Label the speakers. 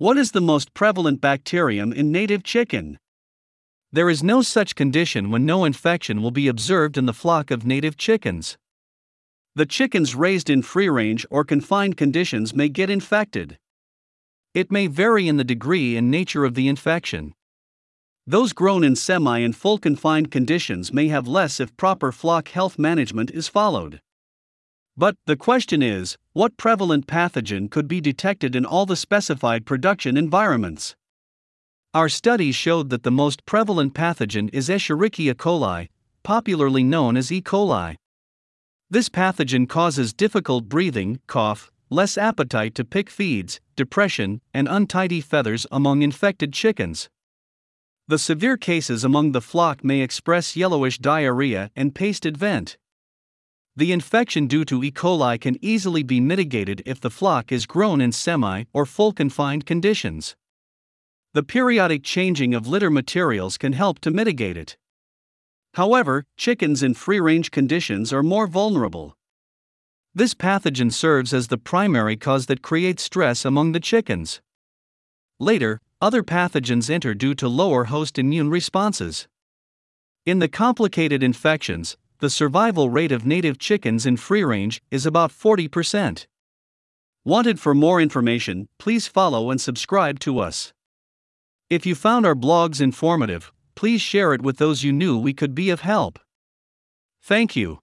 Speaker 1: What is the most prevalent bacterium in native chicken?
Speaker 2: There is no such condition when no infection will be observed in the flock of native chickens.
Speaker 1: The chickens raised in free range or confined conditions may get infected.
Speaker 2: It may vary in the degree and nature of the infection.
Speaker 1: Those grown in semi and full confined conditions may have less if proper flock health management is followed. But the question is what prevalent pathogen could be detected in all the specified production environments?
Speaker 2: Our studies showed that the most prevalent pathogen is Escherichia coli, popularly known as E. coli. This pathogen causes difficult breathing, cough, less appetite to pick feeds, depression, and untidy feathers among infected chickens. The severe cases among the flock may express yellowish diarrhea and pasted vent. The infection due to E. coli can easily be mitigated if the flock is grown in semi or full confined conditions. The periodic changing of litter materials can help to mitigate it. However, chickens in free range conditions are more vulnerable. This pathogen serves as the primary cause that creates stress among the chickens. Later, other pathogens enter due to lower host immune responses. In the complicated infections, the survival rate of native chickens in free range is about 40%. Wanted for more information, please follow and subscribe to us. If you found our blogs informative, please share it with those you knew we could be of help. Thank you.